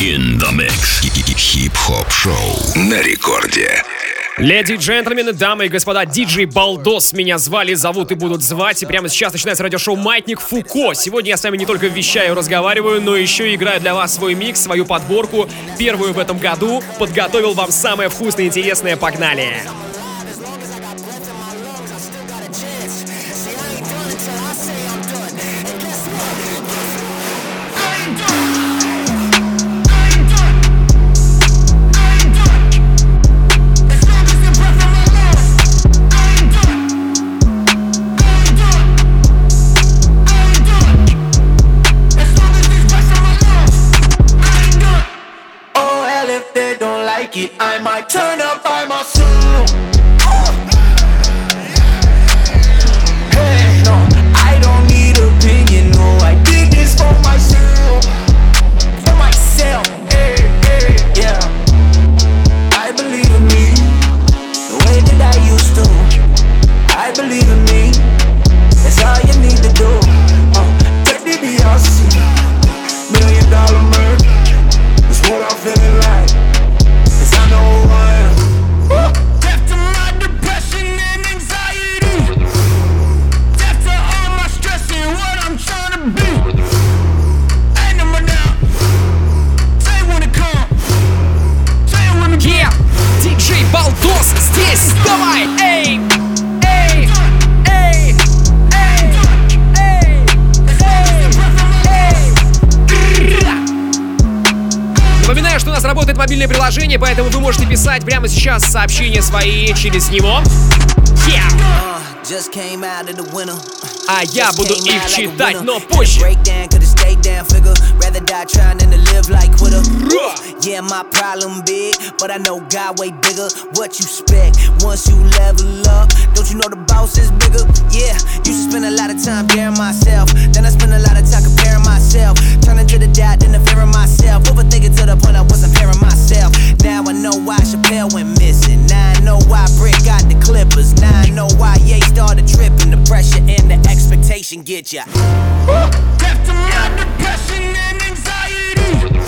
In the mix. Хип-хоп шоу на рекорде. Леди и джентльмены, дамы и господа, диджей Балдос меня звали, зовут и будут звать. И прямо сейчас начинается радиошоу «Маятник Фуко». Сегодня я с вами не только вещаю, разговариваю, но еще и играю для вас свой микс, свою подборку. Первую в этом году. Подготовил вам самое вкусное и интересное. Погнали! Погнали! it, I might turn up by my soul. Приложение, поэтому вы можете писать прямо сейчас сообщения свои через него. Yeah. А я буду их читать, но позже. Yeah, my problem big, but I know God way bigger. What you expect once you level up? Don't you know the boss is bigger? Yeah, used to spend a lot of time daring myself. Then I spend a lot of time comparing myself. Turning to the doubt, then the fear of myself. Overthinking to the point I wasn't pairing myself. Now I know why Chappelle went missing. Now I know why Brick got the Clippers. Now I know why Ye started tripping. The pressure and the expectation get ya. Death to my depression and anxiety.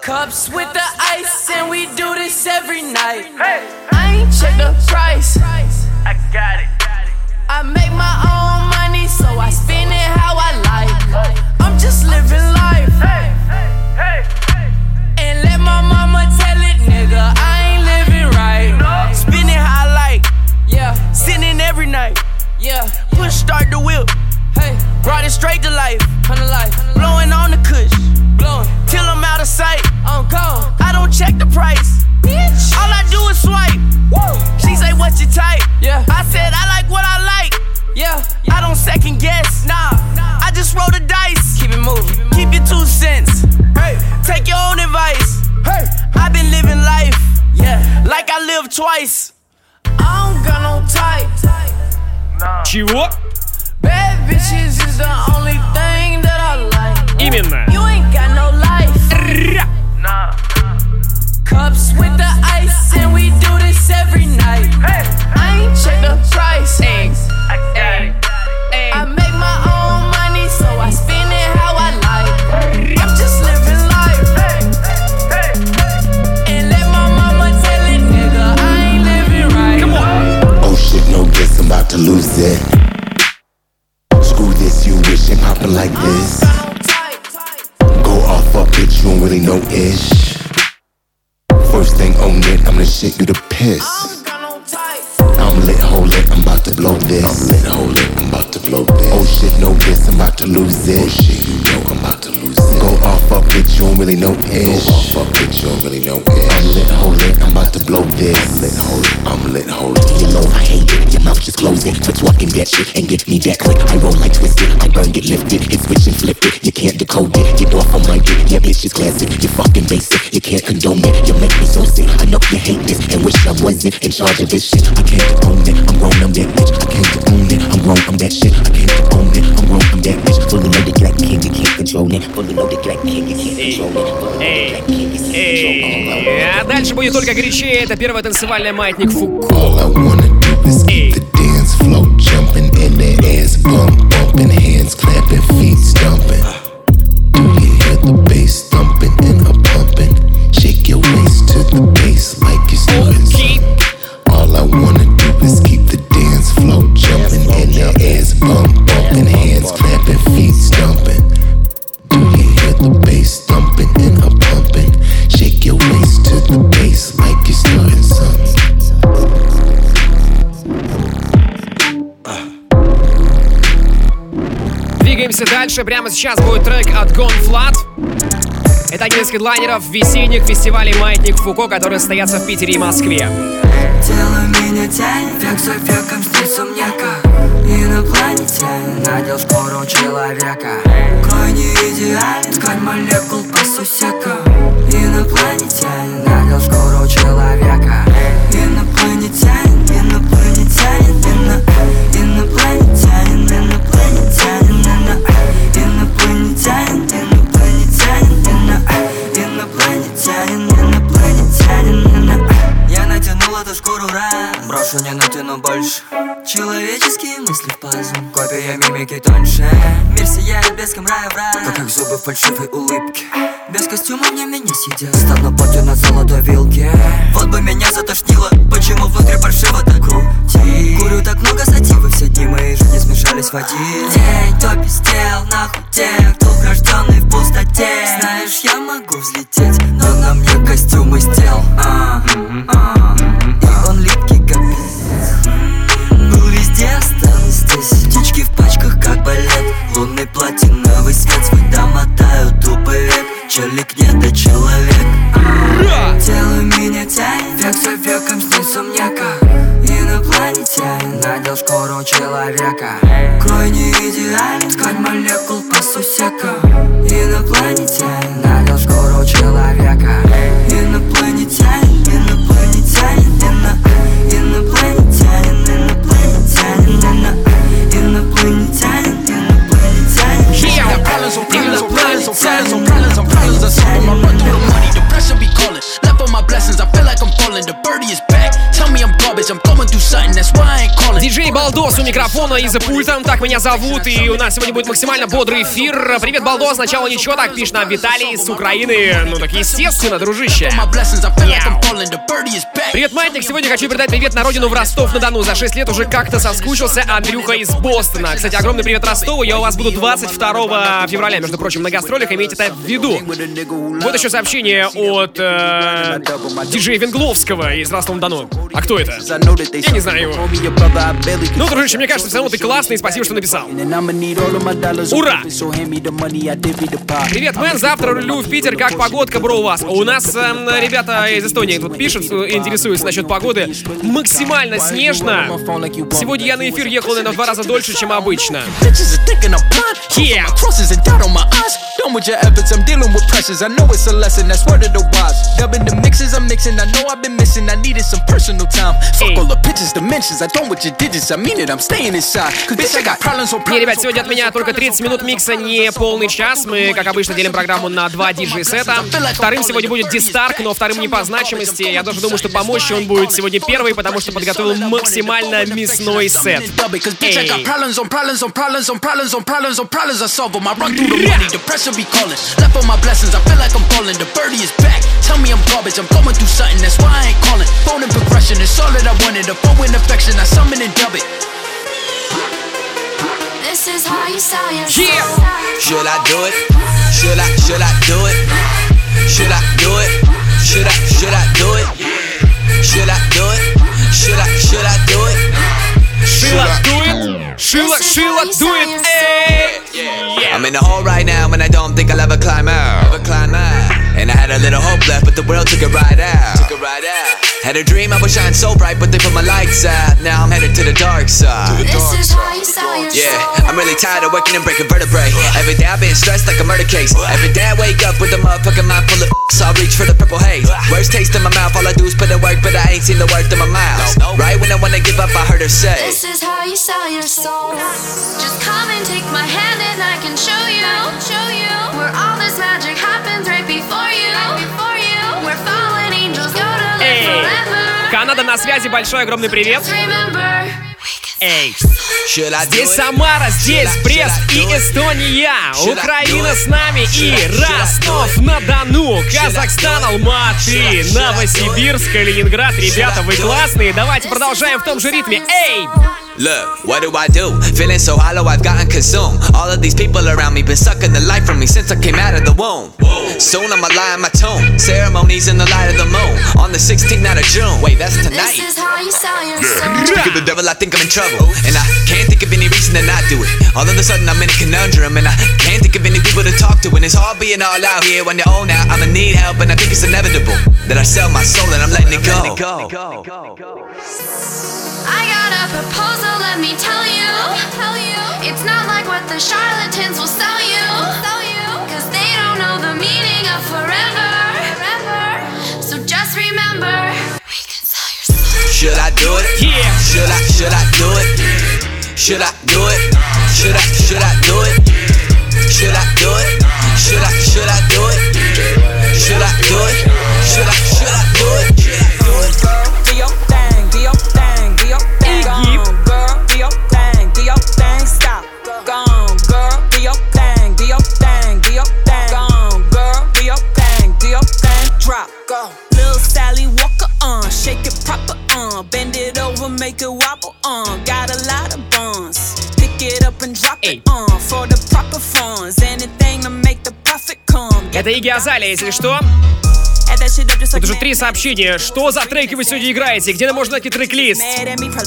Cups with the ice, and we do this every night. Hey. I ain't check the price. I got it. I make my own money, so I spend it how I like. I'm just living life. Hey. Hey. And let my mama tell it, nigga, I wasn't in charge of this shit. I can't own it, I'm grown, I'm that bitch. I can't own it, I'm grown, I'm that shit. I can't own it, I'm grown, I'm that bitch. Fully loaded like kid, you can't control it. Fully loaded like kid, you can't control it. Эй, эй, а дальше будет только горячее. Это первая танцевальная маятник Фуко. All I wanna do is keep the dance flow jumping and the ass bump, bumping, hands clapping, feet stomping. Дальше. Прямо сейчас будет трек от Gone Flat. Это один из хедлайнеров весенних фестивалей «Маятник Фуко», которые состоятся в Питере и Москве. Тело меня тянет, век за веком снится мне как Инопланетянин надел шкуру человека Крайне идеален, ткань молекул по сусекам Инопланетянин надел шкуру человека раз Брошу, не натяну больше. Человеческие мысли в пазл. Копия мимики тоньше. Мир сияет блеском рая в рай Как их зубы в фальшивой улыбке Без костюма мне меня сидят. Стану потью на золотой вилке. Вот бы меня затошнило Почему внутри паршиво так крути Курю так много сативы Все дни моей жизни смешались в один. День то пиздел, нахуй тех Дух рожденный в пустоте. Знаешь, я могу взлететь Но на мне костюм из тел а, а, И он липкий микрофона и за пультом, так меня зовут, и у нас сегодня будет максимально бодрый эфир. Привет, Балдос, сначала ничего, так пишет нам Виталий с Украины. Ну так естественно, дружище. Привет, Маятник! Сегодня хочу передать привет на родину в Ростов-на-Дону. За 6 лет уже как-то соскучился Андрюха из Бостона. Кстати, огромный привет Ростову. Я у вас буду 22 февраля, между прочим, на гастролях. Имейте это в виду. Вот еще сообщение от э, диджея Венгловского из Ростова-на-Дону. А кто это? Я не знаю его. Ну, дружище, мне кажется, все равно ты классный, спасибо, что написал. Ура! Привет, Мэн, завтра рулю в Питер. Как погодка, бро, у вас? У нас эм, ребята из Эстонии тут пишут, э, интересуются насчет погоды. Максимально снежно. Сегодня я на эфир ехал, наверное, в два раза дольше, чем обычно. Не, ребят, сегодня от меня только 30 минут микса, не полный час. Мы, как обычно, делим программу на два диджей-сета. Вторым сегодня будет Дистарк, но вторым не по значимости. Я даже думаю, что помочь он будет сегодня первый, потому что подготовил максимально мясной сет. Dub it, Cause bitch, I got Эй. problems on problems on problems on problems on problems on problems. I solve 'em. I run through the money, the pressure be calling. Left on my blessings, I feel like I'm falling. The birdie is back. Tell me I'm garbage, I'm going through something, that's why I ain't calling. Phone and progression, it's all that I wanted. A phone in affection, I summon and dub it. This is how you sell your Yeah. Should I do it? Should I, should I do it? Should I do it? Should I, should I do it? Should I do it? Should I, should I do it? Hey. Yeah, yeah. I'm in a hole right now and I don't think I'll ever climb out. Ever climb out. And I had a little hope left, but the world took it right out. Took it right out. Had a dream I would shine so bright, but they put my lights out. Now I'm headed to the dark side. This is how you sell Yeah, soul. I'm really tired of working and breaking vertebrae. Every day I've been stressed like a murder case. Every day I wake up with a motherfucking mind full of so I reach for the purple haze. Worst taste in my mouth, all I do is put in work, but I ain't seen the worth in my mouth. Right when I wanna give up, I heard her say. This is how you sell your soul. Just come and take my hand and I can show you, show you where all this magic happens right before Канада на связи, большой огромный привет. Эй, здесь? Самара, здесь Брест и? Эстония. Украина с нами и Ростов-на-Дону, Казахстан? Алматы, Новосибирск, Калининград. Ребята, вы классные. Давайте продолжаем в том же ритме. Эй! Look, what do I do? Feeling so hollow, I've gotten consumed. All of these people around me been sucking the life from me since I came out of the womb. Soon I'ma lie in my tomb. Ceremonies in the light of the moon. On the 16th night of June. Wait, that's tonight. this tonight. is how you sell your soul. Speak of the devil, I think I'm in trouble. And I can't think of any reason to not do it. All of a sudden, I'm in a conundrum. And I can't think of any people to talk to. And it's hard being all out here when you're old now. I'ma need help, and I think it's inevitable that I sell my soul and I'm letting it go. I got a proposal, let me tell you. Tell you. It's not like what the charlatans will sell you. Sell you. Cause they don't know the meaning of forever. Forever. So just remember, we can sell your soul. Should I do it? Yeah. Should I, should I do it? Should I do it? Should I, should I do it? Should I do it? Should I, should I do it? Should I do it? Should I, should I do it? Should I do it? Go. Lil Sally Walker on, shake it proper on, bend it over, make it wobble on. Got a lot of buns. Pick it up and drop Эй. it on for the proper funds. Anything to make the profit come. Это Иги Азалия, если что. Тут уже три сообщения. Что за треки вы сегодня играете? Где можно найти трек-лист?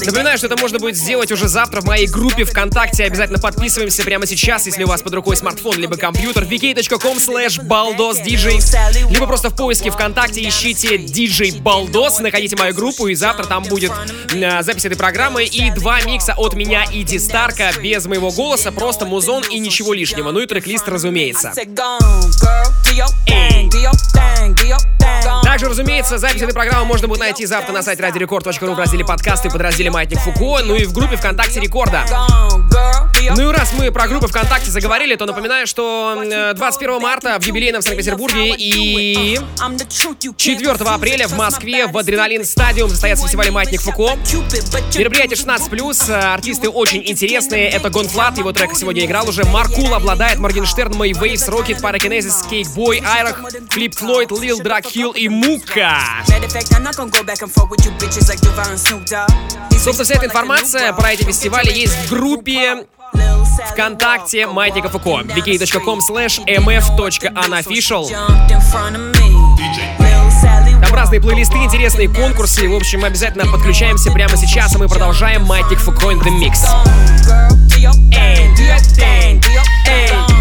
Напоминаю, что это можно будет сделать уже завтра в моей группе ВКонтакте. Обязательно подписываемся прямо сейчас, если у вас под рукой смартфон либо компьютер. vk.com slash baldosdj Либо просто в поиске ВКонтакте ищите DJ Балдос, находите мою группу, и завтра там будет э, запись этой программы и два микса от меня и Ди Старка без моего голоса, просто музон и ничего лишнего. Ну и трек-лист, разумеется. Said, Также, разумеется, запись этой программы можно будет найти завтра на сайте радиорекорд.ру в разделе подкасты в подразделе Маятник Фуко, ну и в группе ВКонтакте Рекорда. Ну и раз мы про группы ВКонтакте заговорили, то напоминаю, что э, 21 марта в юбилейном Санкт-Петербурге и I'm the truth, you can't 4 апреля в Москве в Адреналин Стадиум состоятся фестиваль «Маятник Фуко». Мероприятие 16+, э, артисты очень интересные. Это GONE.Fludd, его трек сегодня играл уже. Markul, Obladaet, Моргенштерн, May Wave$, Rocket, Pyrokinesis, Cakeboy, IROH, Флип Флойд, Lil Drughill и Mukka. Собственно, вся эта информация про эти фестивали есть в группе ВКонтакте walking down the vk.com slash mf.unofficial. Там разные плейлисты, интересные конкурсы. В общем, обязательно подключаемся прямо сейчас, и мы продолжаем Маятник Фуко in the Mix. Эй, do your thing, do your thing.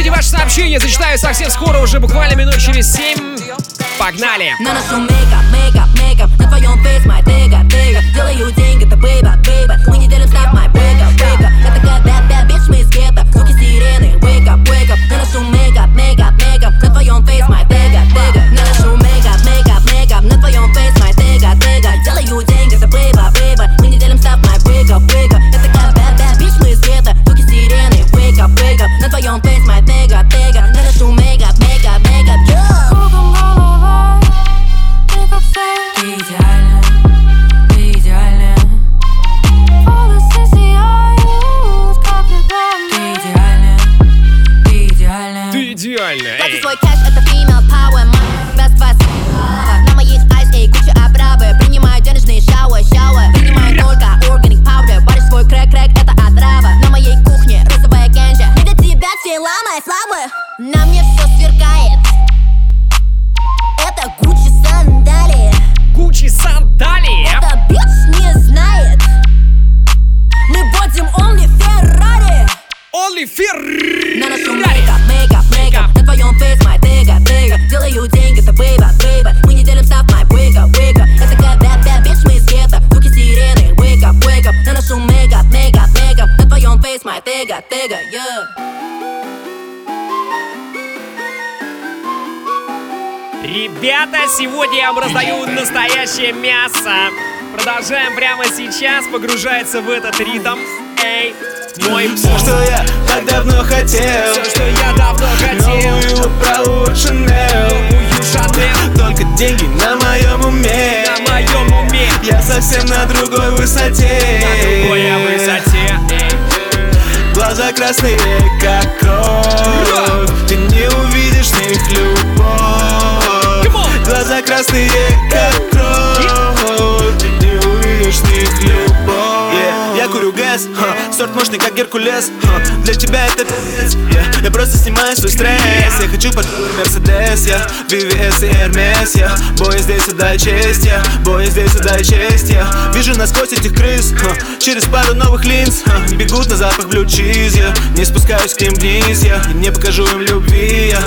Пишите ваши сообщения, зачитаю совсем скоро, уже буквально минут через 7. Погнали! Наношу мейкап, мейкап, мейкап На твоем face, my тега, тега. Делаю деньги, это baby, baby Мы не делим stuff, my брейка Я такая bad, bad bitch, мы из гетто Звуки сирены, wake up, up. Наношу мейкап, мейкап, мейкап На твоем face, my тега, тега. Наношу мейкап, мейкап, мейкап На твоем face, my тега, тега. Делаю деньги, это baby, baby Мы не делим stuff, my брейка Я такая bad, bad bitch, мы из гетто Звуки сирены, wake up, wake up. На твоем фейс, май сегодня я вам раздаю настоящее мясо. Продолжаем прямо сейчас погружаться в этот ритм. Эй, мой Все, что я так давно хотел. Все, что я давно хотел. Новую Новую Шанель Только деньги на моем уме. На моем уме. Я совсем на другой высоте. На другой высоте. Глаза красные, как кровь. Ты не увидишь них любовь Глаза красные, как кровь. Не увидишь в них yeah. Я курю газ, ха, сорт мощный, как Геркулес ха, Для тебя это пиздец yeah. Я просто снимаю свой стресс. Я хочу под Мерседес, я VVS и Hermes, я. Бой здесь отдай честь, я. Бой здесь отдай честь, я. Вижу насквозь этих крыс ха, Через пару новых линз ха, Бегут на запах блю чиз, я. Не спускаюсь к ним вниз, я. Не покажу им любви, я.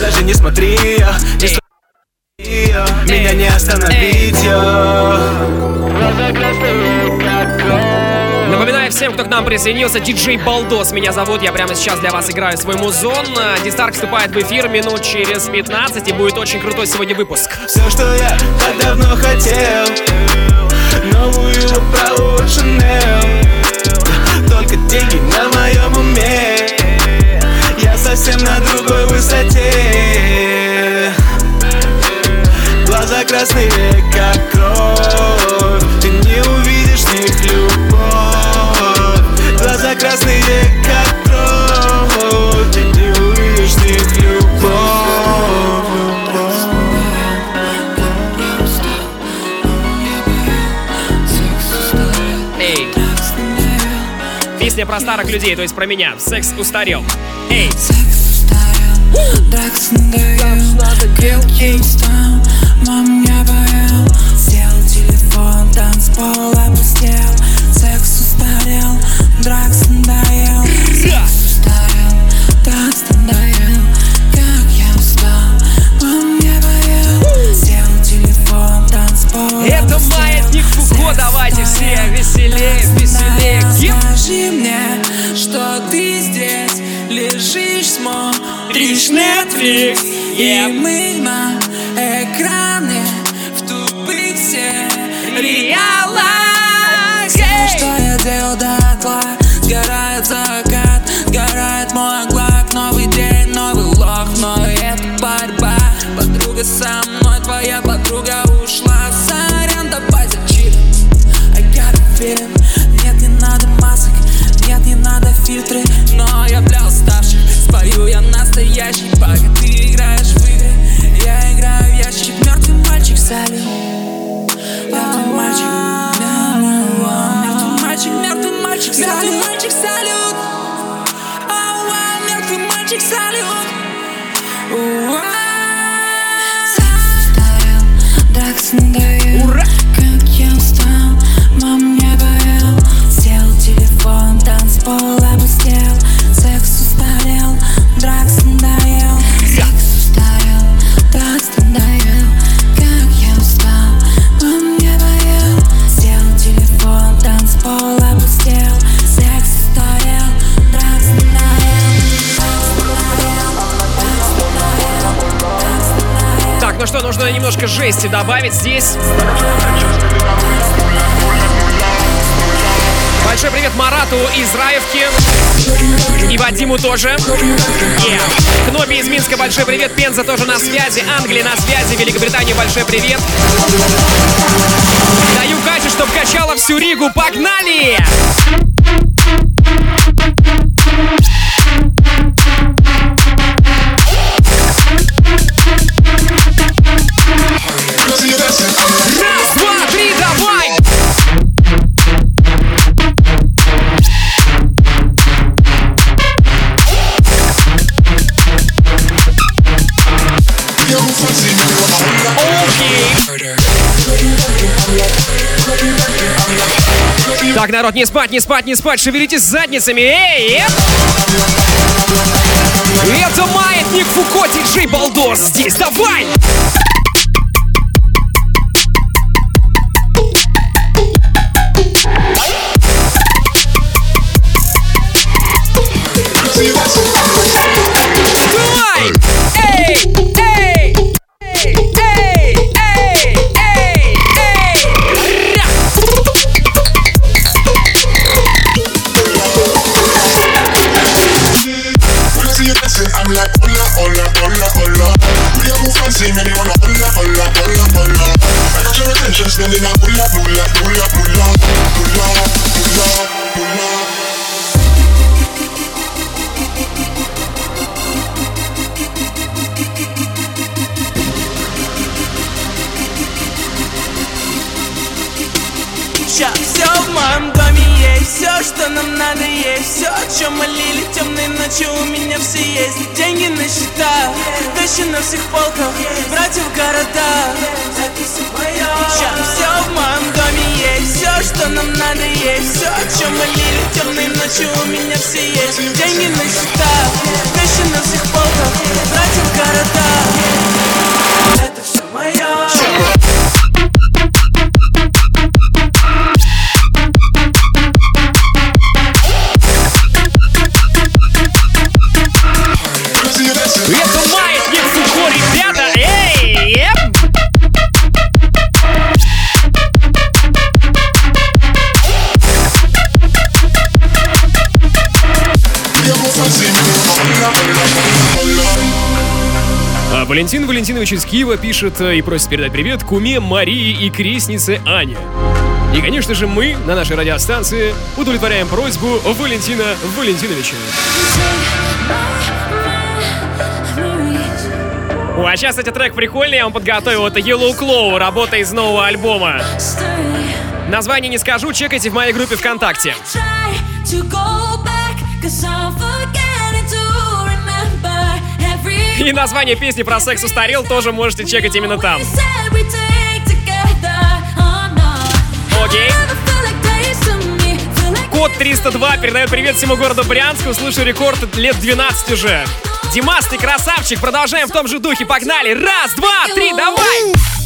Даже не смотри, я. Не Меня не остановить, Напоминаю всем, кто к нам присоединился, диджей Балдос меня зовут, я прямо сейчас для вас играю свой музон. Дистарк вступает в эфир минут через 15 и будет очень крутой сегодня выпуск. Все, что я так давно хотел Новую правую Шанель Только деньги на моем уме Я совсем на другой высоте красные, как кровь Ты не увидишь в них любовь Глаза красные, как кровь Ты не увидишь в них любовь Эй. Песня про старых людей, то есть про меня. Секс устарел. Эй. Дракс надоел, как я давайте все веселее, веселее. Скажи мне, что ты здесь лежишь, смотришь Netflix И мы на Дракс надоел жести добавить здесь. Большой привет Марату из Раевки. И Вадиму тоже. Yeah. Кноби из Минска, большой привет. Пенза тоже на связи. Англия на связи. Великобритания, большой привет. Даю Кате, чтоб качала всю Ригу. Погнали! Раз, Так, народ, не спать, не спать, не спать, шевелитесь задницами, эй! Это маятник Фуко, диджей Балдос здесь, давай! Давай! See me, they wanna pull up, pull up, pull up, pull up. I got your attention, spending I pull up, pull up, pull up, pull up. На всех полках Братья в городах. Сейчас все в моем доме есть Все, что нам надо есть Все, о чем молили темные ночи У меня все есть. Деньги на счетах Вещи на всех полках Братья в городах Валентин Валентинович из Киева пишет э, и просит передать привет куме Марии и крестнице Ане. И, конечно же, мы на нашей радиостанции удовлетворяем просьбу Валентина Валентиновича. О, а сейчас, кстати, трек прикольный, я вам подготовил. Это Yellow Claw, работа из нового альбома. Название не скажу, чекайте в моей группе ВКонтакте. И название песни про секс устарел тоже можете чекать именно там. Окей. Код 302 передает привет всему городу Брянску. Слышу рекорд лет 12 уже. Димас, ты красавчик. Продолжаем в том же духе. Погнали. Раз, два, три, давай!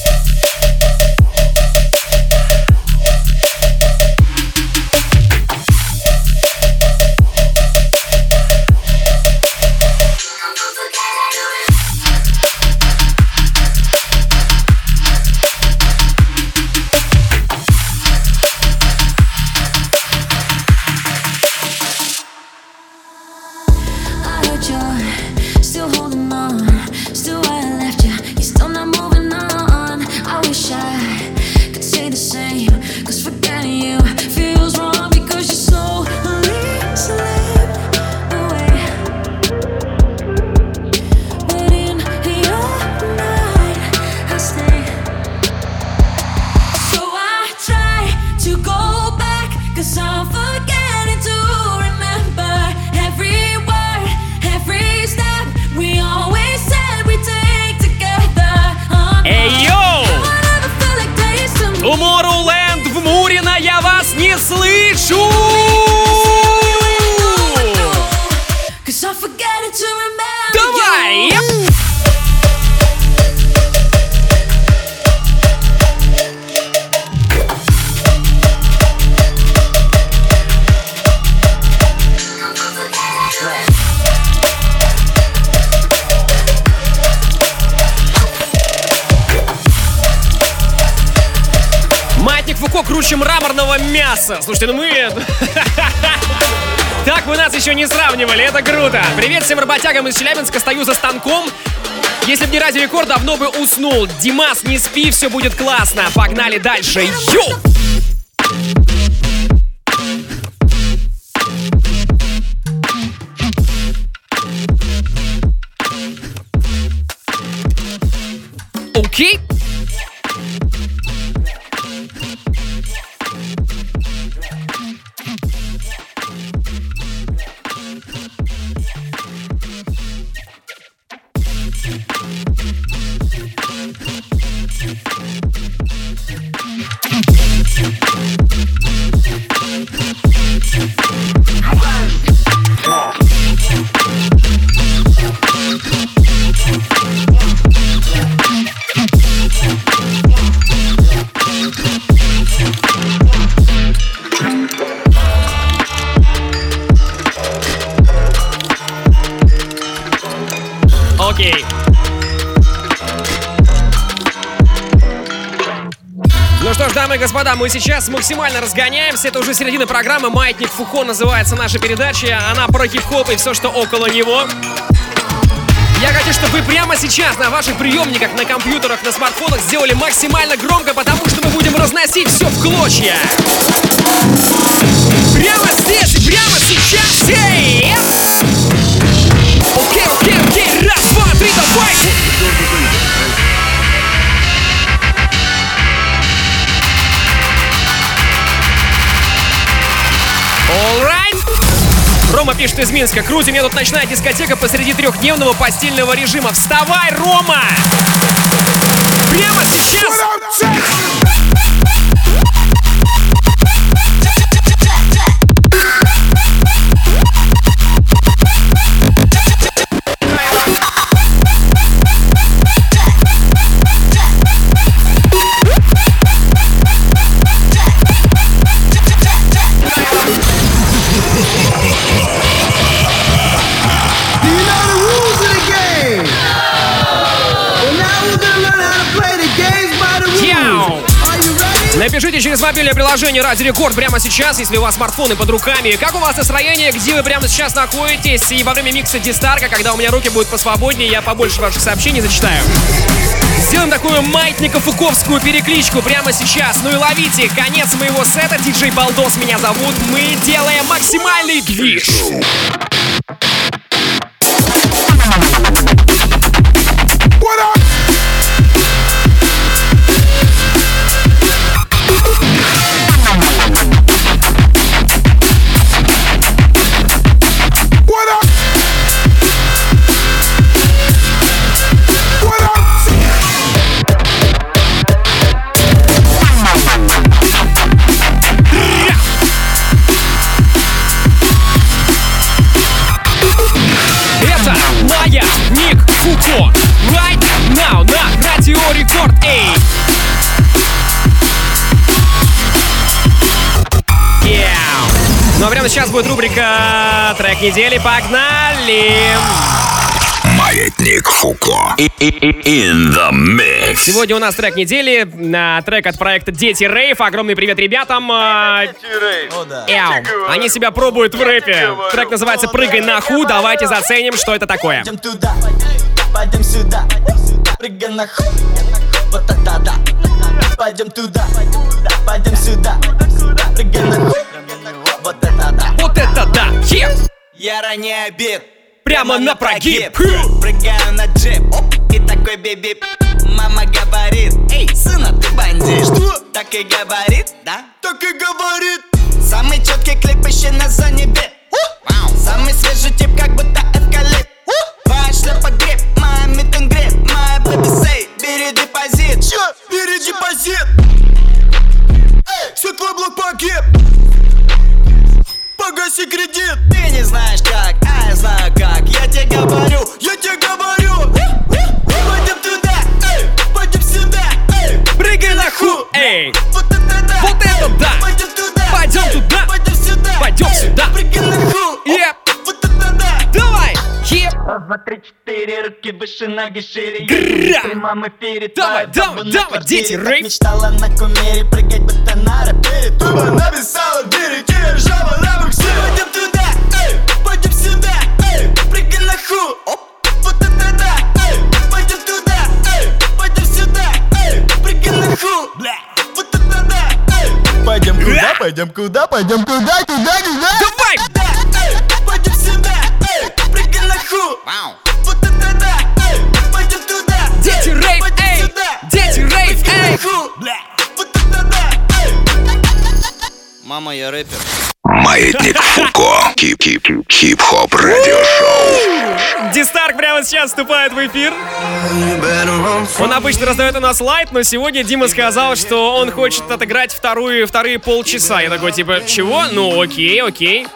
Так вы нас еще не сравнивали, это круто. Привет всем работягам из Челябинска, стою за станком. Если бы не ради рекорд, давно бы уснул. Димас, не спи, все будет классно. Погнали дальше. Йоу! Окей. Окей. Мы сейчас максимально разгоняемся. Это уже середина программы. «Маятник Фуко» называется наша передача. Она про хип-хоп и все, что около него. Я хочу, чтобы вы прямо сейчас на ваших приемниках, на компьютерах, на смартфонах сделали максимально громко, потому что мы будем разносить все в клочья. Прямо здесь и прямо сейчас. Окей, окей, окей. Раз, два, три, давайте. Рома пишет из Минска. Крути, мне тут ночная дискотека посреди трехдневного постельного режима. Вставай, Рома! Мобильное приложение Ради Рекорд прямо сейчас, если у вас смартфоны под руками. Как у вас настроение, где вы прямо сейчас находитесь? И во время микса Дистарка, когда у меня руки будут посвободнее, я побольше ваших сообщений зачитаю. Сделаем такую маятнико-фуковскую перекличку прямо сейчас. Ну и ловите. Конец моего сета. Диджей Балдос меня зовут. Мы делаем максимальный движ. Сейчас будет рубрика «Трек недели». Погнали! Маятник Фуко. In the mix. Сегодня у нас трек недели. на Трек от проекта «Дети Рейв». Огромный привет ребятам. А, Эу. Они себя пробуют в рэпе. Трек называется «Прыгай на ху». Давайте заценим, что это такое. Пойдем туда, пойдем сюда, прыгай на хуй, вот это да. Пойдем туда, пойдем сюда, прыгай на хуй, вот это да. Вот это да! Е! Я ранее обед, Прямо на прогиб! прыгаю на джип, и такой биби. Мама говорит, эй, сына, ты бандит. Что? Так и говорит, да? Так и говорит. Самый четкий клип еще на зоне бит. Самый свежий тип, как будто эвкалипт. Твоя шляпа гриб, моя митинг гриб, моя бэби сей, бери депозит. Чё? Бери депозит. Эй, все твой блок погиб. Погаси кредит. Ты не знаешь как, а я знаю как. Я тебе говорю, я тебе говорю. Пойдем туда, эй, пойдем сюда, эй. Прыгай на ху! Эй! Вот это да, Вот это да! Пойдем туда, Пойдем туда! пойдем сюда, Пойдем сюда! Прыгай на ху! Еп! Раз, два, три, четыре, руки выше, ноги шире. Гра! В прямом эфире Давай, давай, давай, дети, рейв. мечтала на кумире прыгать, будто на рэпере. Туба написала береги, ржава на буксире. Пойдем туда, эй, пойдем сюда, эй, прыгай на ху. Оп, вот это да, эй, пойдем туда, эй, пойдем сюда, эй, прыгай на ху. Вот это да, эй. Пойдем куда, пойдем куда, пойдем куда, куда, куда. Давай! Да, на ху. Вот это да, эй, пойдем туда. Дети рейв, эй! Дети рейв, эй! ху. Вот это да, эй. Мама, я рэпер. Маятник Фуко. Хип хип хип-хоп радиошоу. Дистарк прямо сейчас вступает в эфир. Он обычно раздает у нас лайт, но сегодня Дима сказал, что он хочет отыграть вторую, вторые полчаса. Я такой, типа, чего? Ну, окей, окей.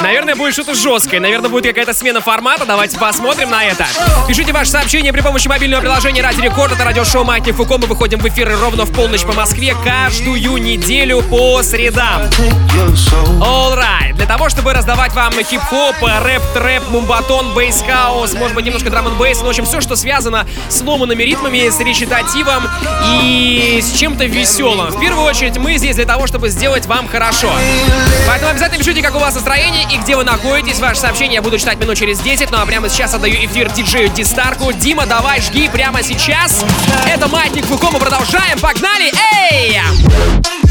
Наверное, будет что-то жесткое. Наверное, будет какая-то смена формата. Давайте посмотрим на это. Пишите ваши сообщения при помощи мобильного приложения Радио Рекорд. Это радиошоу Маятник Фуко. Мы выходим в эфиры ровно в полночь по Москве каждую неделю по средам. Alright. Для того, чтобы раздавать вам хип-хоп, рэп, трэп, мумбатон, bass house, может быть, немножко драм н бейс, ну, в общем, все, что связано с ломанными ритмами, с речитативом и с чем-то веселым. В первую очередь, мы здесь для того, чтобы сделать вам хорошо. Поэтому обязательно пишите, как у вас настроение настроение и где вы находитесь. Ваше сообщение я буду читать минут через 10. Ну а прямо сейчас отдаю эфир диджею Дистарку. Дима, давай, жги прямо сейчас. Это Маятник Фуко, мы продолжаем. Погнали! Эй!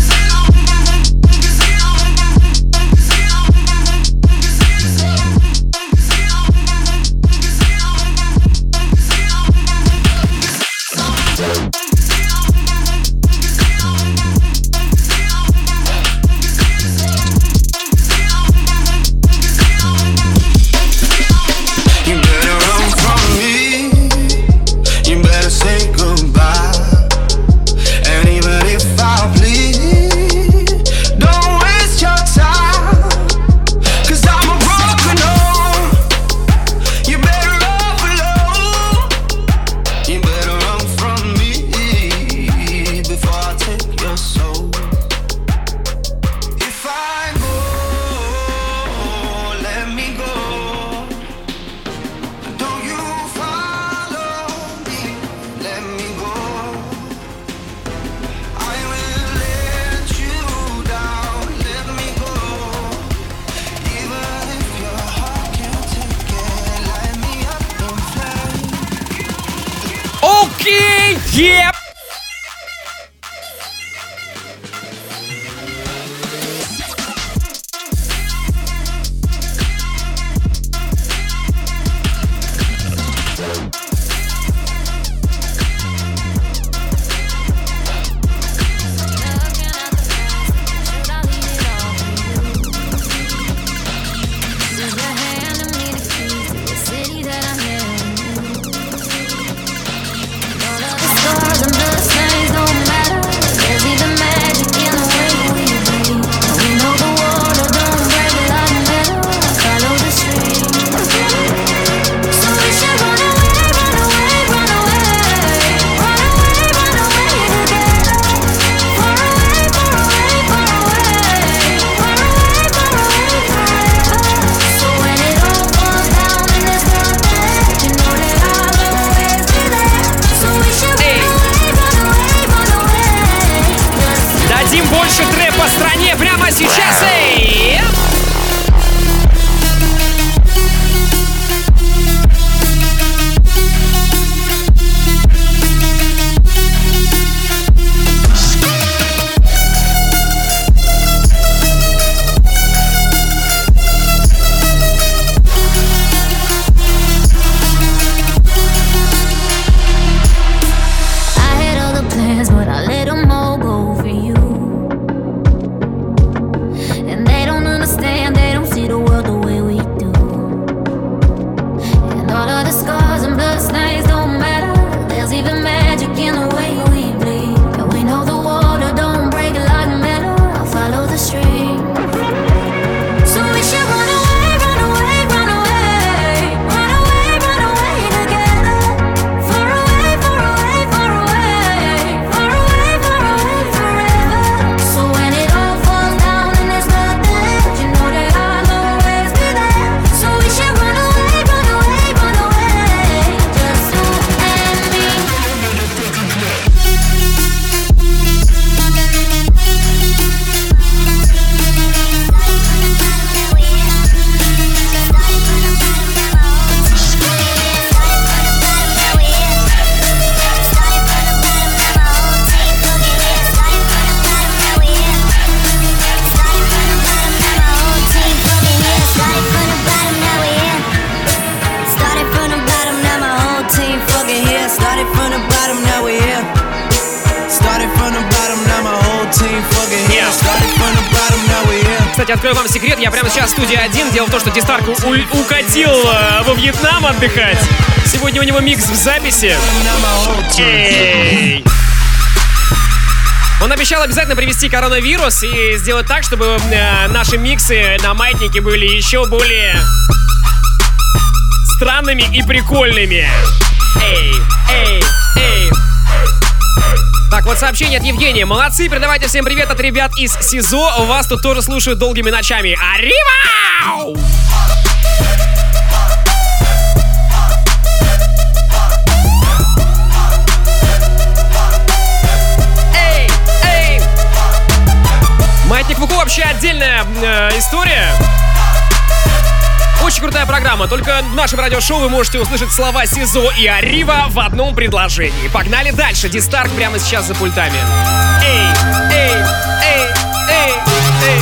Русский! Студии 1. Дело в том, что Дистарк укатил э, во Вьетнам отдыхать. Сегодня у него микс в записи. Эй. Он обещал обязательно привести коронавирус и сделать так, чтобы э, наши миксы на маятнике были еще более странными и прикольными. Эй. Вот сообщение от Евгения. Молодцы, передавайте всем привет от ребят из СИЗО. Вас тут тоже слушают долгими ночами. Арива! Эй! Маятник Вуку вообще отдельная э, история. Очень крутая программа. Только в нашем радиошоу вы можете услышать слова СИЗО и Арива в одном предложении. Погнали дальше. Дистарк прямо сейчас за пультами. Эй, эй, эй, эй, эй.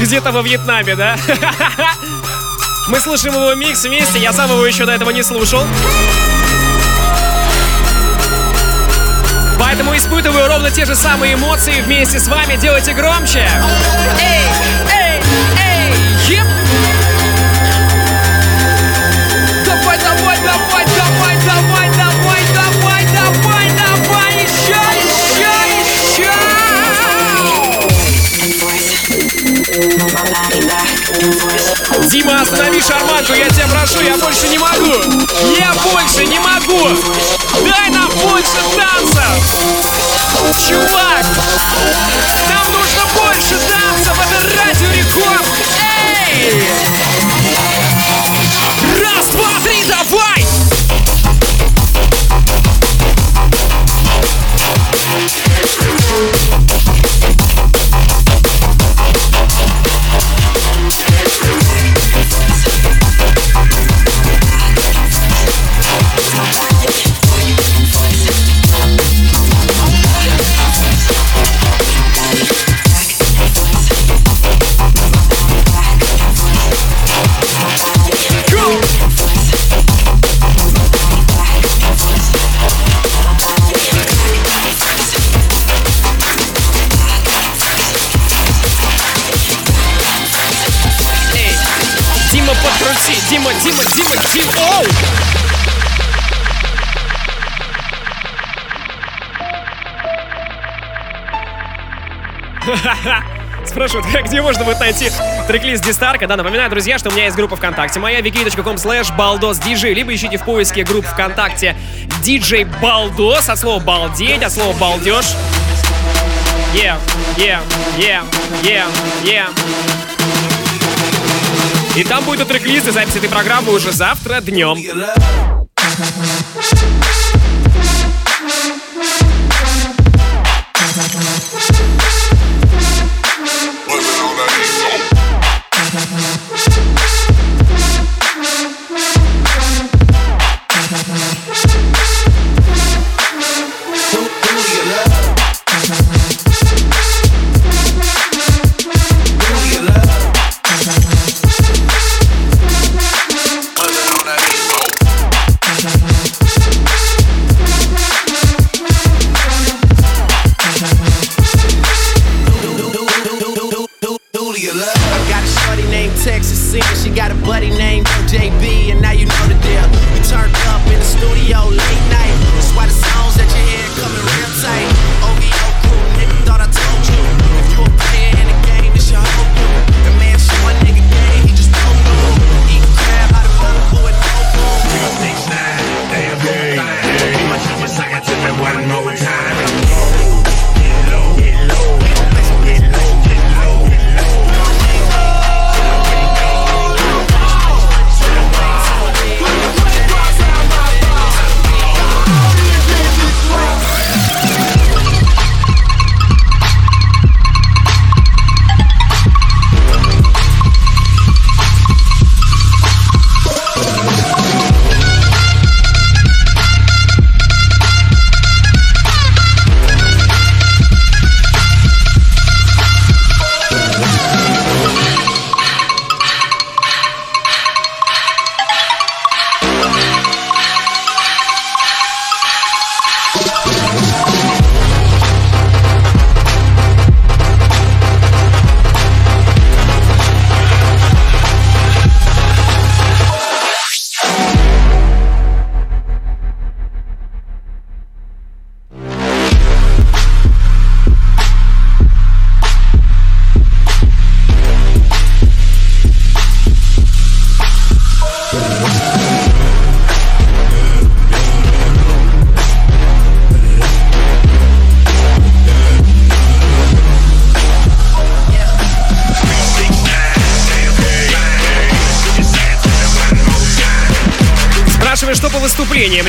Где-то во Вьетнаме, да? Мы слушаем его микс вместе. Я сам его еще до этого не слушал. Поэтому испытываю ровно те же самые эмоции вместе с вами. Делайте громче. Эй, эй, Дима, останови шарманку, я тебя прошу, я больше не могу. Я больше не могу. Дай нам больше танцев. Чувак, нам нужно больше танцев. Это радио рекорд. Эй! Раз, два, три, давай! Эй, Дима, Дима, Дима! Оу! Спрашивают, где можно будет найти трек-лист Дистарка? Да, напоминаю, друзья, что у меня есть группа ВКонтакте. Моя wiki.com slash baldos.dj Либо ищите в поиске групп ВКонтакте DJ Балдос от слова балдеть, от слова балдеж. Yeah, yeah, yeah, yeah, yeah. И там будет и трек-лист и запись этой программы уже завтра днем.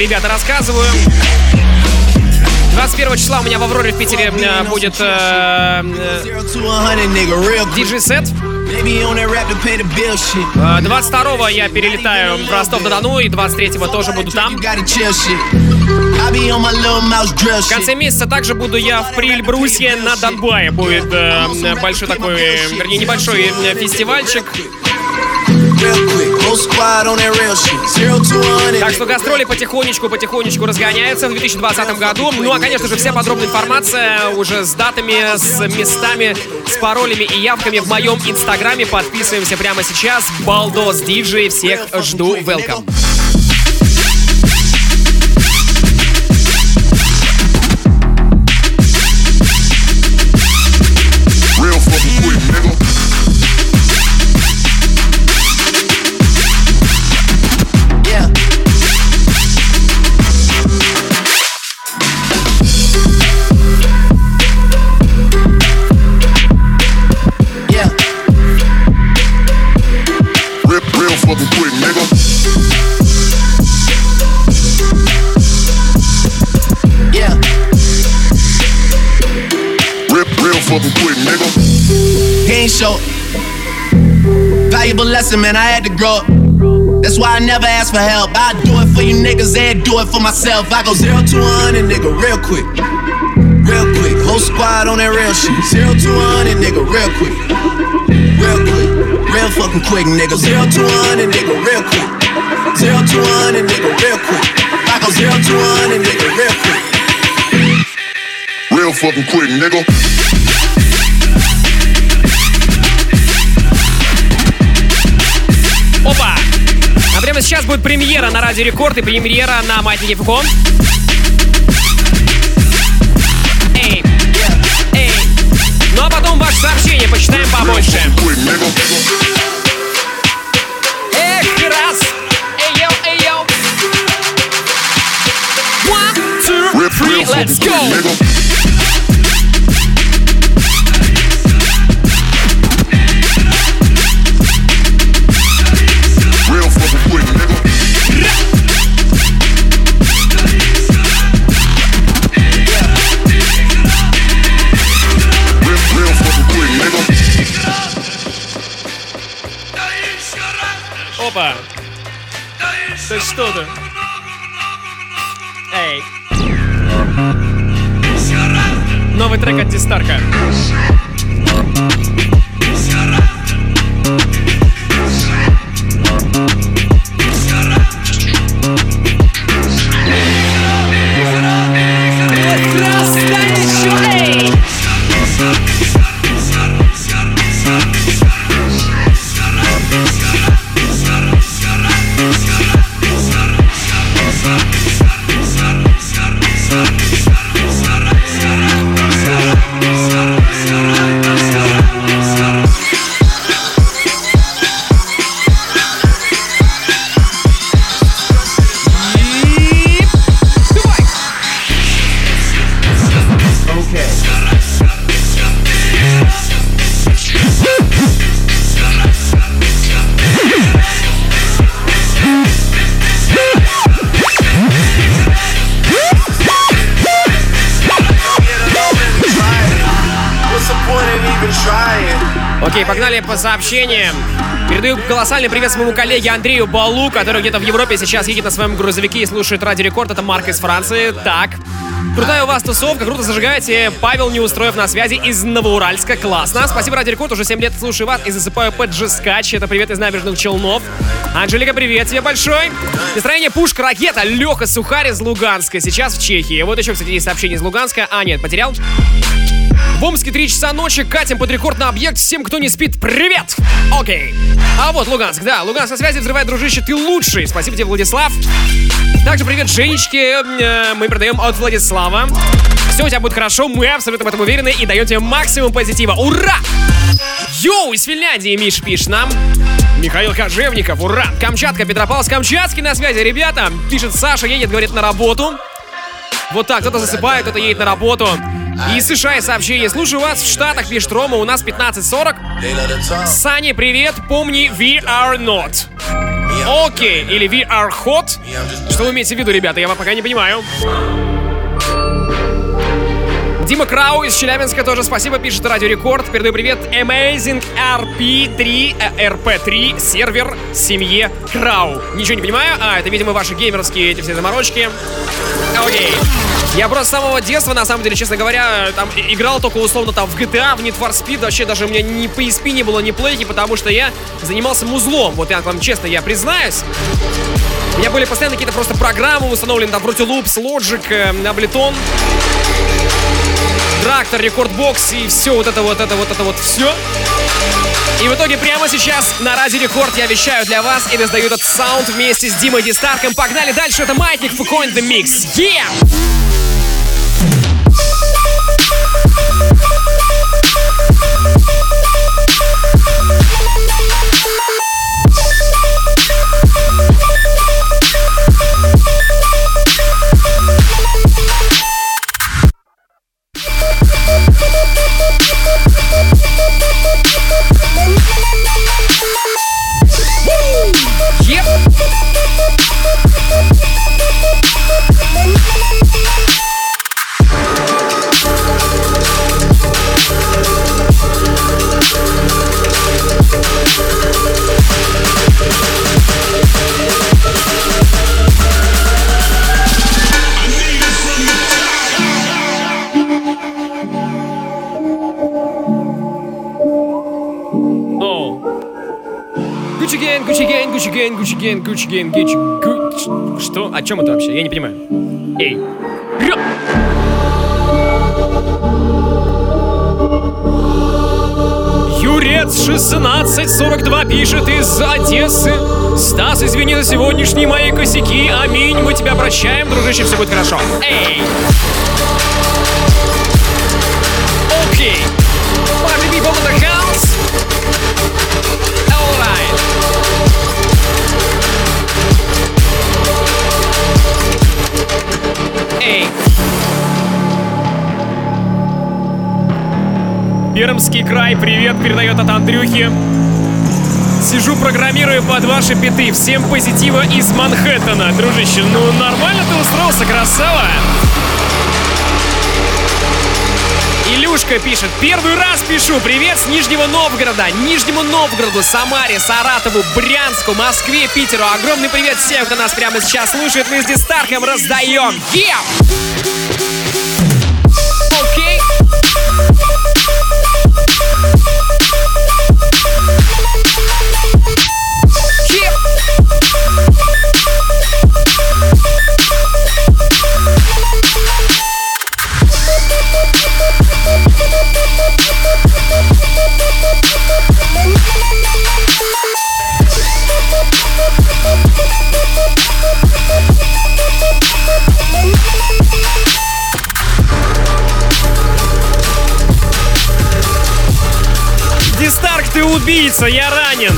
Ребята, рассказываю. 21 числа у меня в Авроре в Питере э, будет э, э, диджей-сет. Baby on that rap to pay the bill shit. А, 22-го я перелетаю в Ростов-на-Дону, и 23-го тоже буду там. В конце месяца также буду я в Прильбрусе на Донбайе. Будет э, большой такой, э, вернее, небольшой э, фестивальчик. Real quick. Whole squad on that real shit. Zero to 100. Так что гастроли потихонечку-потихонечку разгоняются в 2020 году. Ну а, конечно же, вся подробная информация уже с датами, с местами, с паролями и явками в моем инстаграме. Подписываемся прямо сейчас. Балдос Диджей. Всех жду. Welcome. Up. That's why I never ask for help. I do it for you niggas and do it for myself. I go zero to one nigga, real quick. Real quick. Whole squad on that real shit. Zero to one nigga, real quick. Real quick. Real fucking quick, nigga. Zero to one nigga, real quick. Zero to one nigga, real quick. I go zero to one nigga, real quick. Real fucking quick, nigga. Сейчас будет премьера на Радио Рекорд и премьера на Маятнике Фуко. Эй, эй. Ну а потом ваше сообщение почитаем побольше. Эх, раз. Эй, yo, эй, yo. One, two, three, let's go. Опа. Да что ты? Эй. Новый трек от Дистарка. Колоссальный привет своему коллеге Андрею Балу, который где-то в Европе сейчас едет на своем грузовике и слушает Радио Рекорд. Это Марк из Франции. Так. Крутая у вас тусовка, круто зажигаете. Павел Неустроев на связи из Новоуральска. Классно. Спасибо, Радио Рекорд. Уже 7 лет слушаю вас и засыпаю под Скач. Это привет из Набережных Челнов. Анжелика, привет тебе большой. Настроение пушка ракета. Леха Сухарь из Луганска. Сейчас в Чехии. Вот еще, кстати, есть сообщение из Луганска. А, нет, потерял. В Омске 3 часа ночи, катим под рекорд на объект. Всем, кто не спит, привет! Окей. А вот Луганск, да, Луганск на связи, взрывает, дружище, ты лучший. Спасибо тебе, Владислав. Также привет Женечке, э, мы продаем от Владислава. Все у тебя будет хорошо, мы абсолютно в этом уверены и даем тебе максимум позитива. Ура! Йоу, из Финляндии Миш пишет нам. Михаил Кожевников, ура! Камчатка, Петропавловск-Камчатский на связи, ребята. Пишет Саша, едет, говорит, на работу. Вот так, кто-то засыпает, кто-то едет на работу. Из США и сообщение. Слушаю вас в Штатах, пишет Рома, у нас 15.40. Саня, привет, помни, we are not. Окей, или we are hot. Что вы имеете в виду, ребята, я пока не понимаю. Дима Крау из Челябинска тоже спасибо, пишет Радио Рекорд. Передаю привет Amazing RP3, э, RP3 сервер семье Крау. Ничего не понимаю. А, это, видимо, ваши геймерские эти все заморочки. Окей. Я просто с самого детства, на самом деле, честно говоря, там играл только условно там в GTA, в Need for Speed. Вообще даже у меня ни PSP не было, ни плейки, потому что я занимался музлом. Вот я вам честно, я признаюсь. У меня были постоянно какие-то просто программы установлены, там, Fruity Loops, Logic, э, Ableton, Traktor, Rekordbox и все вот это вот это вот это вот все. И в итоге прямо сейчас на Радио Рекорд я вещаю для вас и раздаю этот саунд вместе с Димой Дистарком. Погнали дальше, это Маятник Фуко in the Mix. Yeah! Gang, Gucci Gang, Gucci Gang, Gucci Gucci... Что? О чем это вообще? Я не понимаю. Эй. Ра! Юрец 1642 пишет из Одессы. Стас, извини за сегодняшние мои косяки. Аминь, мы тебя прощаем, дружище, все будет хорошо. Эй! Пермский край, привет, передает от Андрюхи. Сижу, программирую под ваши биты. Всем позитива из Манхэттена. Дружище, ну нормально ты устроился, красава. Илюшка пишет, первый раз пишу, привет с Нижнего Новгорода, Нижнему Новгороду, Самаре, Саратову, Брянску, Москве, Питеру. Огромный привет всем, кто нас прямо сейчас слушает, мы с Старком раздаем. Yeah! Bye. Ты убийца, я ранен.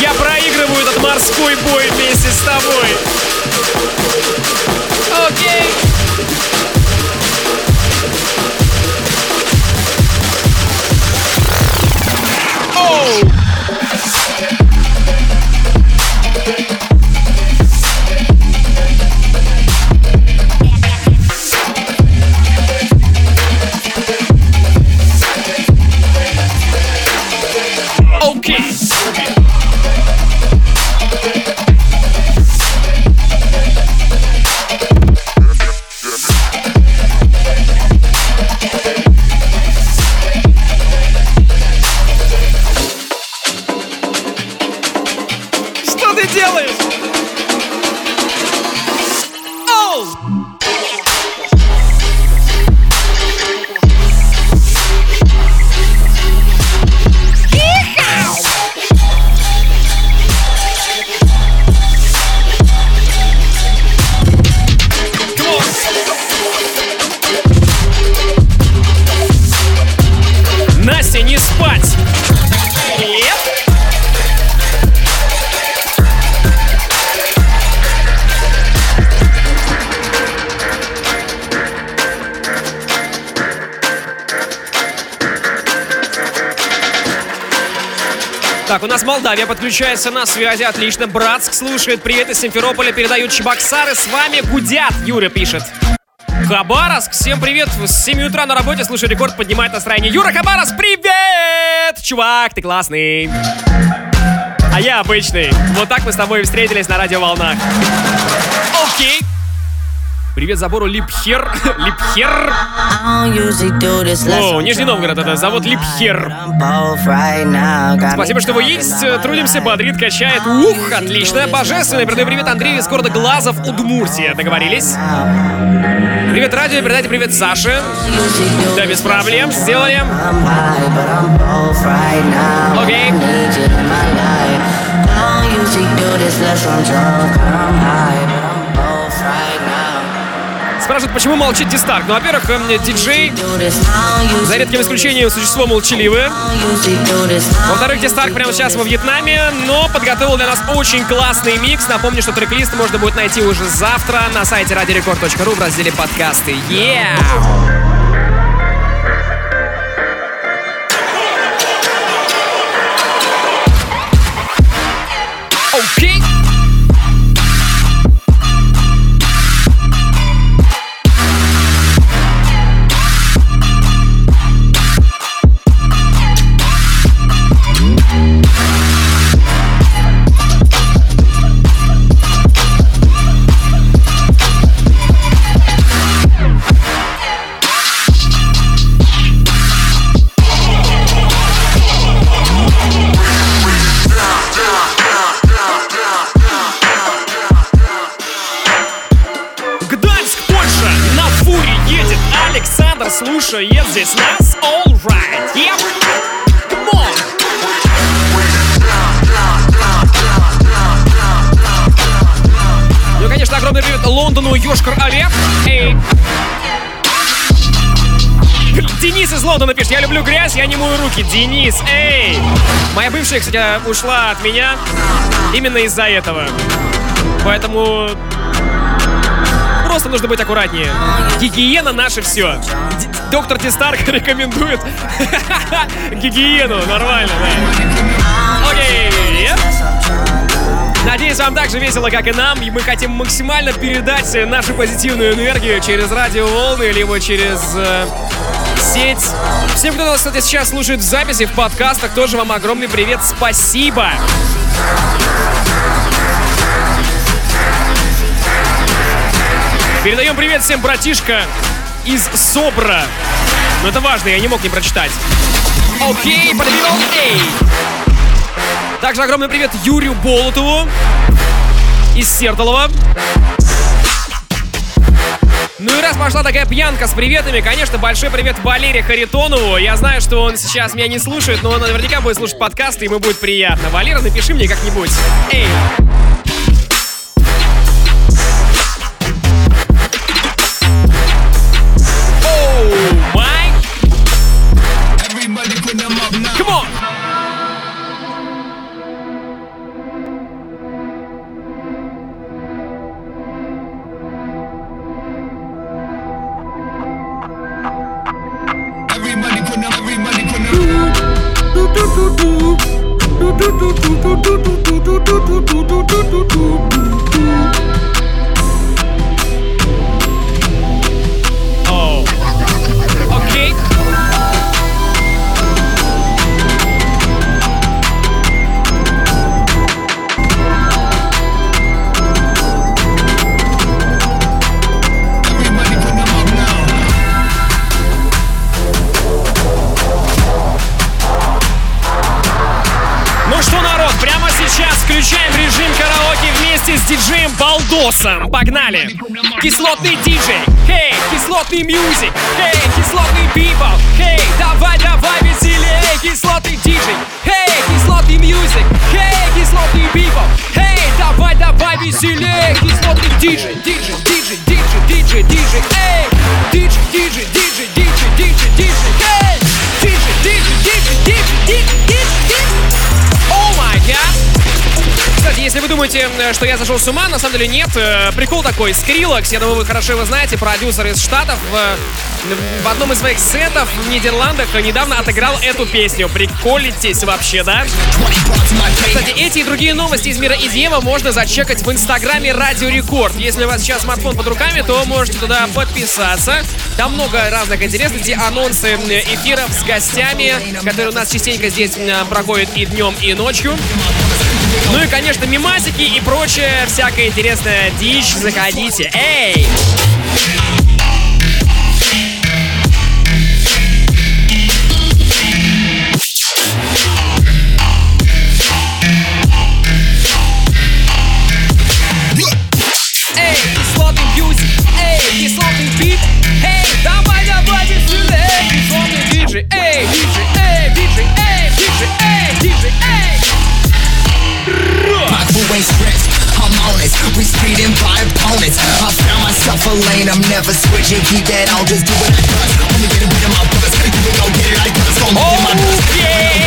Я проигрываю этот морской бой вместе с тобой. Окей. Оу! Окей. Молдавия подключается на связи. Отлично. Братск слушает. Привет из Симферополя. Передают Чебоксары. С вами гудят. Юра пишет. Хабаровск, всем привет. С 7 утра на работе слушаю рекорд, поднимает настроение. Юра Хабаровск, привет! Чувак, ты классный. А я обычный. Вот так мы с тобой встретились на радиоволнах. Окей. Привет забору Липхер. Липхер. О, Нижний Новгород, это завод Липхер. Спасибо, что вы есть. Трудимся, бодрит, качает. Ух, отлично, божественно. Передаю привет Андрею из города Глазов, Удмуртия. Договорились? Привет, радио, передайте привет Саше. Да, без проблем, сделаем. Окей. Спрашивают, почему молчит Дистарк. Ну, во-первых, эм, диджей, за редким исключением, существо молчаливое. Во-вторых, Дистарк прямо сейчас во Вьетнаме, но подготовил для нас очень классный микс. Напомню, что трек-лист можно будет найти уже завтра на сайте radiorecord.ru в разделе подкасты. Yeah! Из Лондона пишет, я люблю грязь, я не мою руки. Денис, эй! Моя бывшая, кстати, ушла от меня именно из-за этого. Поэтому просто нужно быть аккуратнее. Гигиена наше все. Д- Доктор Тистарк рекомендует гигиену. Нормально, да. Окей. Надеюсь, вам так же весело, как и нам, и мы хотим максимально передать нашу позитивную энергию через радиоволны, либо через э, сеть. Всем, кто нас, кстати, сейчас слушает в записи, в подкастах, тоже вам огромный привет, спасибо! Передаем привет всем, братишка, из Собра. Но это важно, я не мог не прочитать. Окей, подбил, эй! Также огромный привет Юрию Болотову из Сертолова. Ну и раз пошла такая пьянка с приветами, конечно, большой привет Валерию Харитонову. Я знаю, что он сейчас меня не слушает, но он наверняка будет слушать подкасты, и ему будет приятно. Валера, напиши мне как-нибудь. Эй! Балдосом. Погнали! Кислотный диджей, хей, кислотный music, хей, кислотный people, хей, давай, давай веселее, кислотный диджей, хей, кислотный music, хей, кислотный people, хей, давай, давай веселее, кислотный диджей, диджей, диджей, диджей, диджей, диджей, эй, диджей, диджей, диджей, диджей, диджей, диджей, хей, Кстати, если вы думаете, э, что я зашел с ума? На самом деле нет. Э, Прикол такой. Скрилокс, я думаю, вы хорошо его знаете, продюсер из Штатов. э, В одном из своих сетов в Нидерландах недавно отыграл эту песню. Приколитесь вообще, да? Кстати, эти и другие новости из мира EDM можно зачекать в инстаграме Радио Рекорд. Если у вас сейчас смартфон под руками, то можете туда подписаться. Там много разных интересностей, анонсы эфиров с гостями, которые у нас частенько здесь проходят и днем, и ночью. Ну и, конечно, мимасики и прочее, всякая интересная дичь. Заходите. Эй, beaten by opponents I found myself a lane, I'm never switching. Keep that on, just do what I do Only of my brothers. It, get it, I gotta Oh yeah!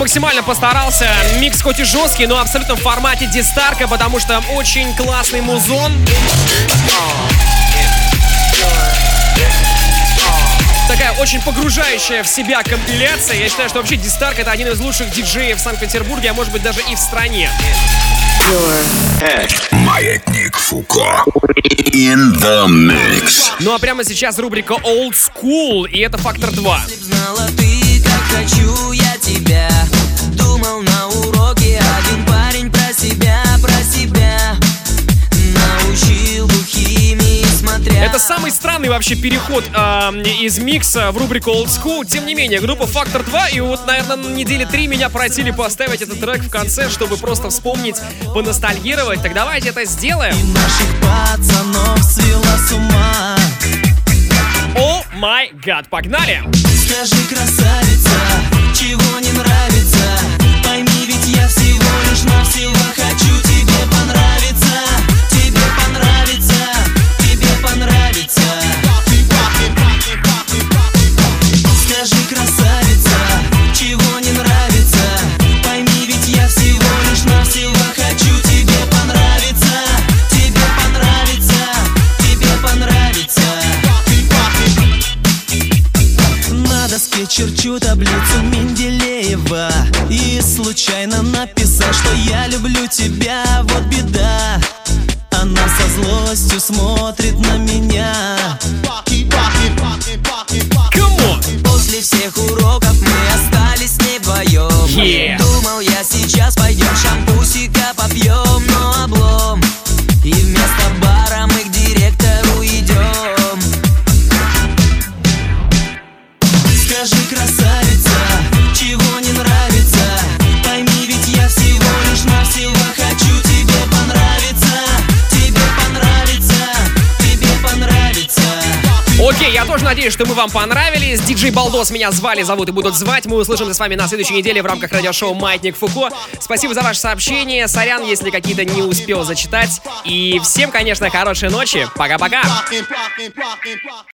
Максимально постарался. Микс хоть и жесткий, но абсолютно в формате дистарка, потому что очень классный музон. Такая очень погружающая в себя компиляция. Я считаю, что вообще Дистарк это один из лучших диджеев в Санкт-Петербурге, а может быть даже и в стране. Маятник Фуко. In the mix. Ну а прямо сейчас рубрика Old School, и это фактор 2. Знала ты, как хочу я тебя вообще переход а, из микса в рубрику Old School. Тем не менее, группа Фактор 2, и вот, наверное, на недели три меня просили поставить этот трек в конце, чтобы просто вспомнить, поностальгировать. Так давайте это сделаем. пацанов свела с ума О май гад, погнали! Скажи, красавица, чего не нравится Пойми, ведь я всего лишь навсего хочу тебе Менделеева И случайно написал, что я люблю тебя. Вот беда. Она со злостью смотрит на меня. После всех уроков Тоже надеюсь, что мы вам понравились. Диджей Балдос меня звали, зовут и будут звать. Мы услышимся с вами на следующей неделе в рамках радиошоу «Маятник Фуко». Спасибо за ваше сообщение. Сорян, если какие-то не успел зачитать. И всем, конечно, хорошей ночи. Пока-пока.